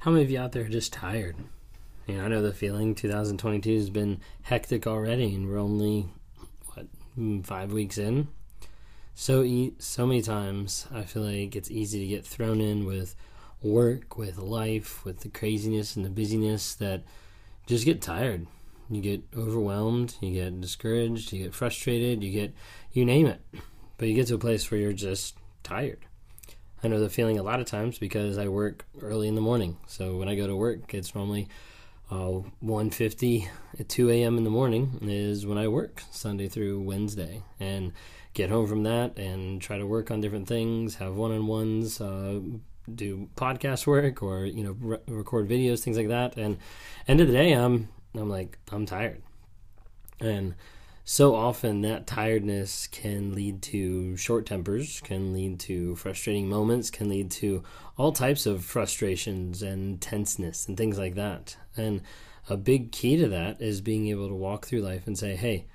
How many of you out there are just tired? You know, I know the feeling 2022 has been hectic already, and we're only, what, mm, five weeks in? So, e- so many times I feel like it's easy to get thrown in with work, with life, with the craziness and the busyness that just get tired. You get overwhelmed, you get discouraged, you get frustrated, you get, you name it. But you get to a place where you're just tired. I know the feeling a lot of times because I work early in the morning. So when I go to work, it's normally uh, 1.50 at 2 a.m. in the morning is when I work Sunday through Wednesday. And get home from that and try to work on different things, have one-on-ones, uh, do podcast work or, you know, re- record videos, things like that. And end of the day, I'm, I'm like, I'm tired. And so often that tiredness can lead to short tempers, can lead to frustrating moments, can lead to all types of frustrations and tenseness and things like that. And a big key to that is being able to walk through life and say, hey,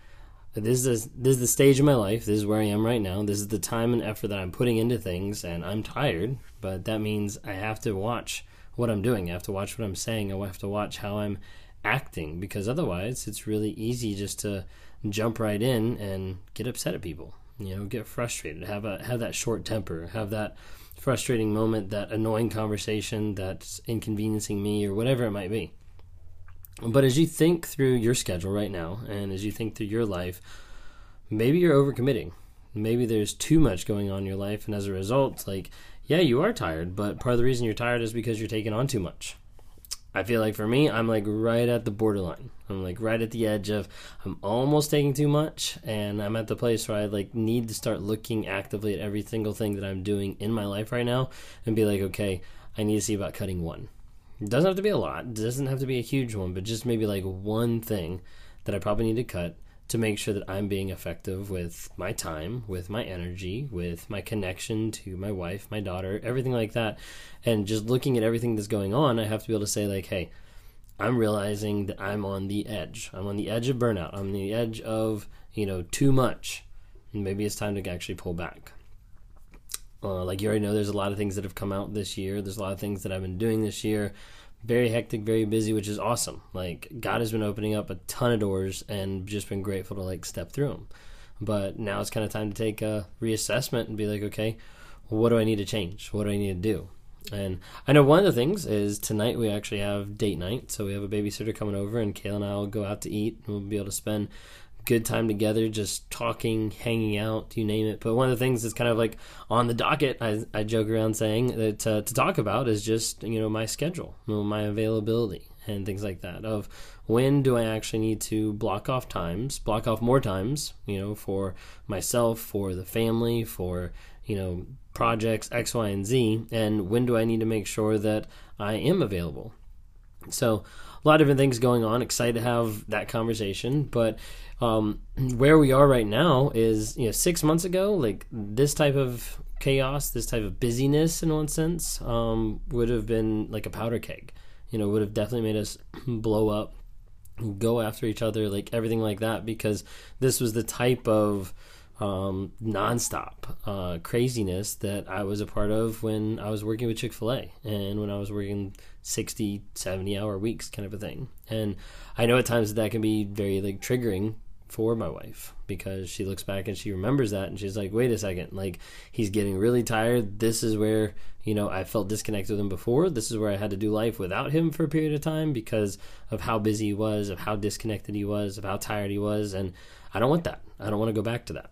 this is this is the stage of my life. This is where I am right now. This is the time and effort that I'm putting into things, and I'm tired. But that means I have to watch what I'm doing. I have to watch what I'm saying. I have to watch how I'm acting because otherwise, it's really easy just to jump right in and get upset at people. You know, get frustrated, have a have that short temper, have that frustrating moment, that annoying conversation that's inconveniencing me or whatever it might be. But as you think through your schedule right now and as you think through your life, maybe you're overcommitting. Maybe there's too much going on in your life and as a result, like yeah, you are tired, but part of the reason you're tired is because you're taking on too much. I feel like for me, I'm like right at the borderline. I'm like right at the edge of I'm almost taking too much, and I'm at the place where I like need to start looking actively at every single thing that I'm doing in my life right now, and be like, okay, I need to see about cutting one. It doesn't have to be a lot. It doesn't have to be a huge one, but just maybe like one thing that I probably need to cut to make sure that I'm being effective with my time, with my energy, with my connection to my wife, my daughter, everything like that. And just looking at everything that's going on, I have to be able to say, like, hey, I'm realizing that I'm on the edge. I'm on the edge of burnout. I'm on the edge of, you know, too much. And maybe it's time to actually pull back. Uh, like you already know, there's a lot of things that have come out this year. There's a lot of things that I've been doing this year very hectic, very busy, which is awesome. Like God has been opening up a ton of doors and just been grateful to like step through them. But now it's kind of time to take a reassessment and be like, okay, what do I need to change? What do I need to do? And I know one of the things is tonight we actually have date night, so we have a babysitter coming over, and Kayla and I will go out to eat, and we'll be able to spend good time together, just talking, hanging out, you name it. But one of the things that's kind of like on the docket, I, I joke around saying that uh, to talk about is just you know my schedule, my availability, and things like that. Of when do I actually need to block off times, block off more times, you know, for myself, for the family, for you know projects X, Y, and Z, and when do I need to make sure that I am available. So a lot of different things going on. Excited to have that conversation, but um, where we are right now is you know six months ago, like this type of chaos, this type of busyness, in one sense, um, would have been like a powder keg. You know, would have definitely made us blow up, go after each other, like everything like that, because this was the type of um, nonstop uh, craziness that I was a part of when I was working with Chick fil A and when I was working 60, 70 hour weeks, kind of a thing. And I know at times that, that can be very like triggering for my wife because she looks back and she remembers that and she's like, wait a second, like he's getting really tired. This is where, you know, I felt disconnected with him before. This is where I had to do life without him for a period of time because of how busy he was, of how disconnected he was, of how tired he was. And I don't want that. I don't want to go back to that.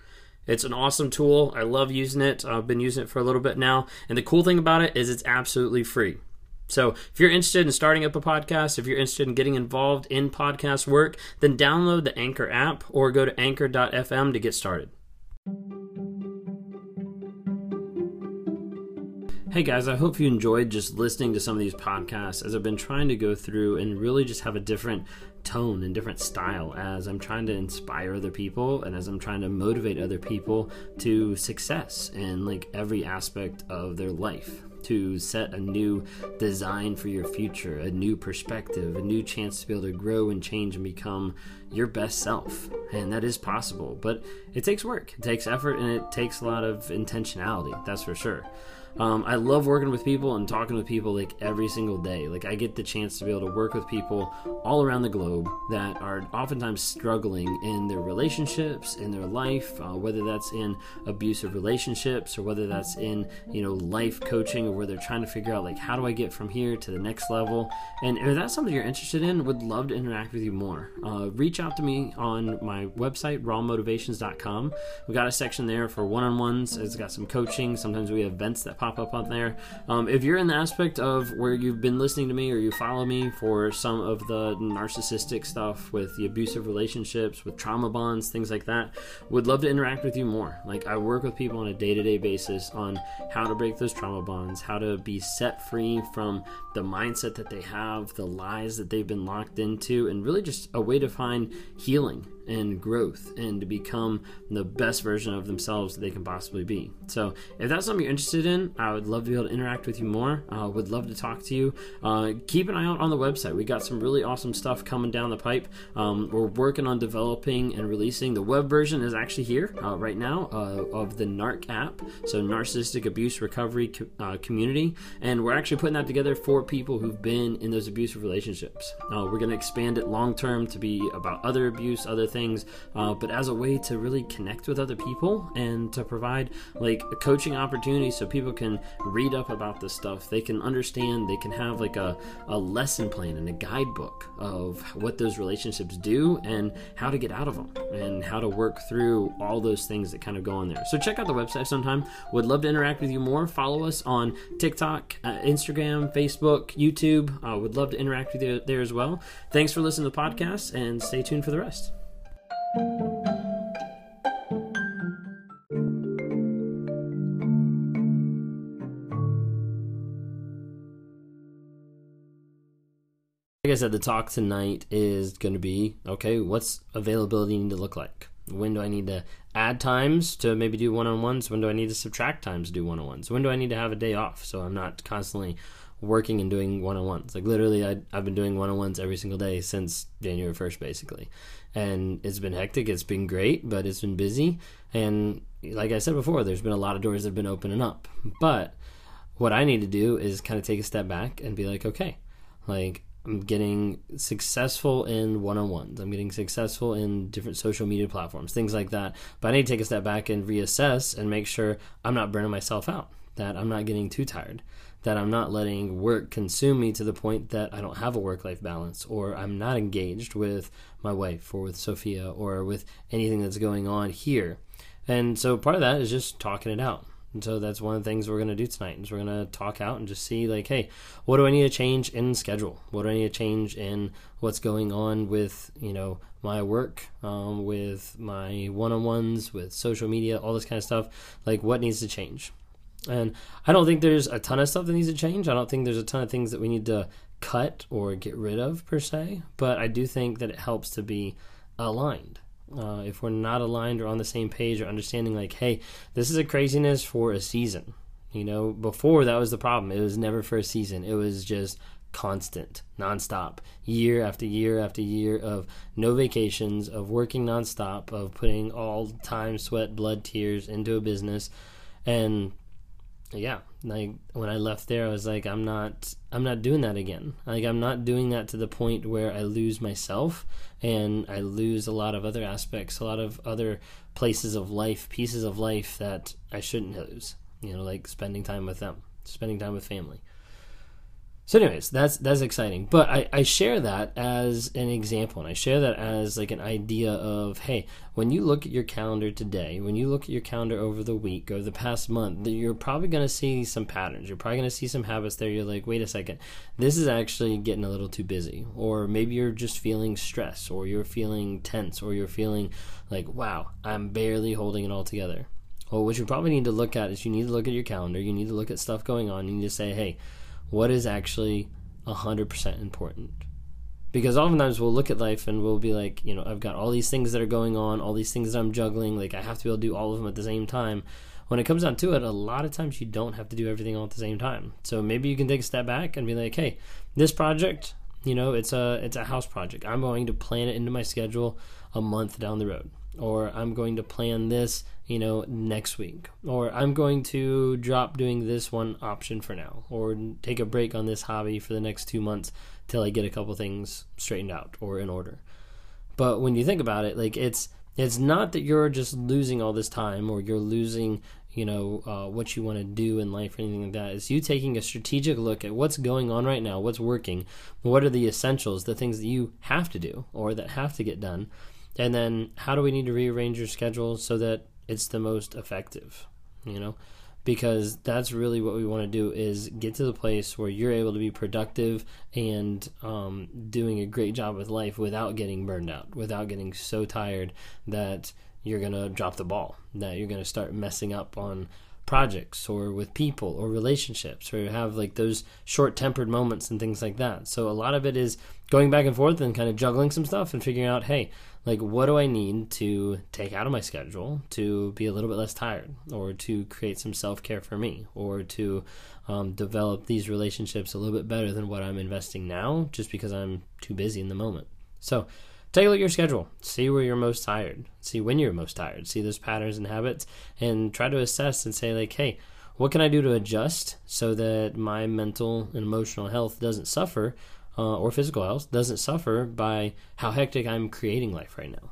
It's an awesome tool. I love using it. I've been using it for a little bit now. And the cool thing about it is it's absolutely free. So, if you're interested in starting up a podcast, if you're interested in getting involved in podcast work, then download the Anchor app or go to anchor.fm to get started. Hey guys, I hope you enjoyed just listening to some of these podcasts as I've been trying to go through and really just have a different tone and different style as I'm trying to inspire other people and as I'm trying to motivate other people to success in like every aspect of their life to set a new design for your future, a new perspective, a new chance to be able to grow and change and become your best self. And that is possible, but it takes work, it takes effort, and it takes a lot of intentionality, that's for sure. Um, I love working with people and talking with people like every single day. Like I get the chance to be able to work with people all around the globe that are oftentimes struggling in their relationships, in their life, uh, whether that's in abusive relationships or whether that's in you know life coaching or where they're trying to figure out like how do I get from here to the next level. And if that's something you're interested in, would love to interact with you more. Uh, reach out to me on my website rawmotivations.com. We got a section there for one-on-ones. It's got some coaching. Sometimes we have events that pop up on there. Um, if you're in the aspect of where you've been listening to me or you follow me for some of the narcissistic stuff with the abusive relationships, with trauma bonds, things like that, would love to interact with you more. Like I work with people on a day to day basis on how to break those trauma bonds, how to be set free from the mindset that they have, the lies that they've been locked into, and really just a way to find healing and growth and to become the best version of themselves that they can possibly be. So, if that's something you're interested in, I would love to be able to interact with you more. Uh, would love to talk to you. Uh, keep an eye out on the website. We got some really awesome stuff coming down the pipe. Um, we're working on developing and releasing the web version is actually here uh, right now uh, of the NARC app, so Narcissistic Abuse Recovery co- uh, Community, and we're actually putting that together for people who've been in those abusive relationships. Uh, we're going to expand it long term to be about other abuse, other things, uh, but as a way to really connect with other people and to provide like a coaching opportunity so people can read up about this stuff. They can understand, they can have like a, a lesson plan and a guidebook of what those relationships do and how to get out of them and how to work through all those things that kind of go on there. So check out the website sometime. Would love to interact with you more. Follow us on TikTok, uh, Instagram, Facebook, YouTube. Uh, would love to interact with you there as well. Thanks for listening to the podcast and stay tuned for the rest. Like I said, the talk tonight is going to be okay, what's availability need to look like? When do I need to add times to maybe do one on ones? When do I need to subtract times to do one on ones? When do I need to have a day off so I'm not constantly working and doing one on ones? Like literally, I, I've been doing one on ones every single day since January 1st, basically. And it's been hectic. It's been great, but it's been busy. And like I said before, there's been a lot of doors that have been opening up. But what I need to do is kind of take a step back and be like, okay, like I'm getting successful in one on ones. I'm getting successful in different social media platforms, things like that. But I need to take a step back and reassess and make sure I'm not burning myself out, that I'm not getting too tired, that I'm not letting work consume me to the point that I don't have a work life balance or I'm not engaged with my wife or with Sophia or with anything that's going on here. And so part of that is just talking it out. And so that's one of the things we're going to do tonight is we're going to talk out and just see like, hey, what do I need to change in schedule? What do I need to change in what's going on with, you know, my work, um, with my one-on-ones, with social media, all this kind of stuff. Like what needs to change? And I don't think there's a ton of stuff that needs to change. I don't think there's a ton of things that we need to cut or get rid of per se, but I do think that it helps to be aligned. Uh, if we're not aligned or on the same page or understanding like hey this is a craziness for a season. You know before that was the problem. It was never for a season. It was just constant nonstop year after year after year of no vacations of working nonstop of putting all time sweat blood tears into a business. And yeah like when i left there i was like i'm not i'm not doing that again. Like i'm not doing that to the point where i lose myself and i lose a lot of other aspects a lot of other places of life pieces of life that i shouldn't lose you know like spending time with them spending time with family so, anyways, that's that's exciting. But I, I share that as an example, and I share that as like an idea of, hey, when you look at your calendar today, when you look at your calendar over the week or the past month, you're probably going to see some patterns. You're probably going to see some habits there. You're like, wait a second, this is actually getting a little too busy, or maybe you're just feeling stress, or you're feeling tense, or you're feeling like, wow, I'm barely holding it all together. Well, what you probably need to look at is you need to look at your calendar. You need to look at stuff going on. You need to say, hey what is actually 100% important. because oftentimes we'll look at life and we'll be like, you know, I've got all these things that are going on, all these things that I'm juggling, like I have to be able to do all of them at the same time. When it comes down to it, a lot of times you don't have to do everything all at the same time. So maybe you can take a step back and be like, hey, this project, you know, it's a it's a house project. I'm going to plan it into my schedule a month down the road. Or I'm going to plan this, you know, next week. Or I'm going to drop doing this one option for now. Or take a break on this hobby for the next two months till I get a couple things straightened out or in order. But when you think about it, like it's it's not that you're just losing all this time or you're losing you know uh, what you want to do in life or anything like that it's you taking a strategic look at what's going on right now what's working what are the essentials the things that you have to do or that have to get done and then how do we need to rearrange your schedule so that it's the most effective you know? Because that's really what we want to do is get to the place where you're able to be productive and um, doing a great job with life without getting burned out without getting so tired that you're going to drop the ball that you're going to start messing up on projects or with people or relationships or have like those short tempered moments and things like that. So a lot of it is going back and forth and kind of juggling some stuff and figuring out hey like what do I need to take out of my schedule to be a little bit less tired or to create some self care for me or to um, develop these relationships a little bit better than what I'm investing now just because I'm too busy in the moment. So take a look at your schedule, see where you're most tired, see when you're most tired, see those patterns and habits, and try to assess and say, like, hey, what can I do to adjust so that my mental and emotional health doesn't suffer uh, or physical health doesn't suffer by how hectic I'm creating life right now.